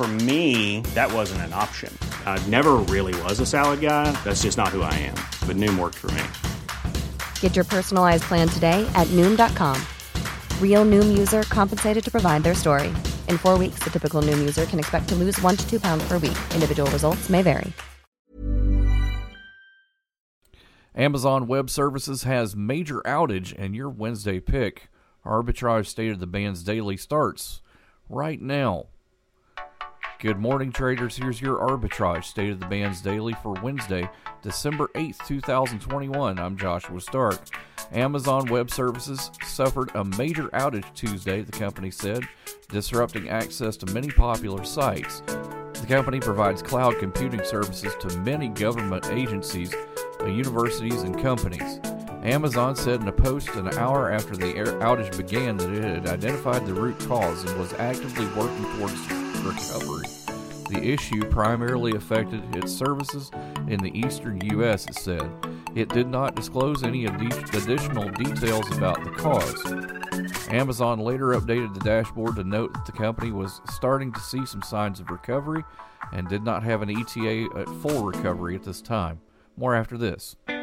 For me, that wasn't an option. I never really was a salad guy. That's just not who I am. But Noom worked for me. Get your personalized plan today at Noom.com. Real Noom user compensated to provide their story. In four weeks, the typical Noom user can expect to lose one to two pounds per week. Individual results may vary. Amazon Web Services has major outage, and your Wednesday pick, Arbitrage State of the Bands Daily, starts right now. Good morning, traders. Here's your arbitrage state of the bands daily for Wednesday, December 8th, 2021. I'm Joshua Stark. Amazon Web Services suffered a major outage Tuesday, the company said, disrupting access to many popular sites. The company provides cloud computing services to many government agencies, universities, and companies. Amazon said in a post an hour after the outage began that it had identified the root cause and was actively working towards recovery. The issue primarily affected its services in the eastern U.S., it said. It did not disclose any additional details about the cause. Amazon later updated the dashboard to note that the company was starting to see some signs of recovery and did not have an ETA at full recovery at this time. More after this.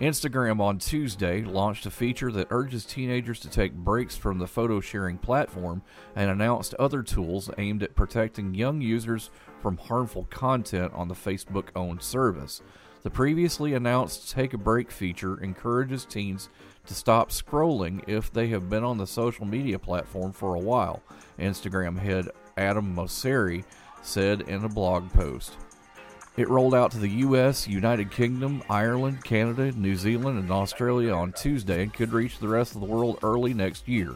Instagram on Tuesday launched a feature that urges teenagers to take breaks from the photo sharing platform and announced other tools aimed at protecting young users from harmful content on the Facebook owned service. The previously announced Take a Break feature encourages teens to stop scrolling if they have been on the social media platform for a while, Instagram head Adam Mosseri said in a blog post. It rolled out to the U.S., United Kingdom, Ireland, Canada, New Zealand, and Australia on Tuesday and could reach the rest of the world early next year.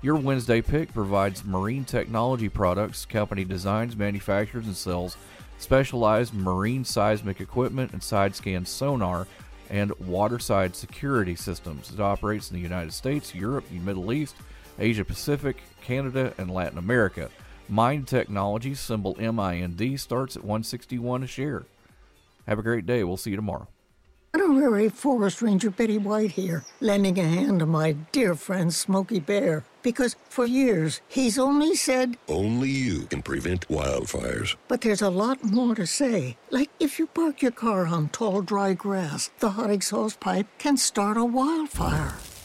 Your Wednesday pick provides marine technology products. Company designs, manufactures, and sells specialized marine seismic equipment and side scan sonar and waterside security systems. It operates in the United States, Europe, the Middle East, Asia Pacific, Canada, and Latin America. Mind Technology, symbol MIND, starts at 161 a share. Have a great day. We'll see you tomorrow. Honorary Forest Ranger Betty White here, lending a hand to my dear friend Smokey Bear. Because for years, he's only said, Only you can prevent wildfires. But there's a lot more to say. Like if you park your car on tall, dry grass, the hot exhaust pipe can start a wildfire.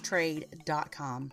trade.com.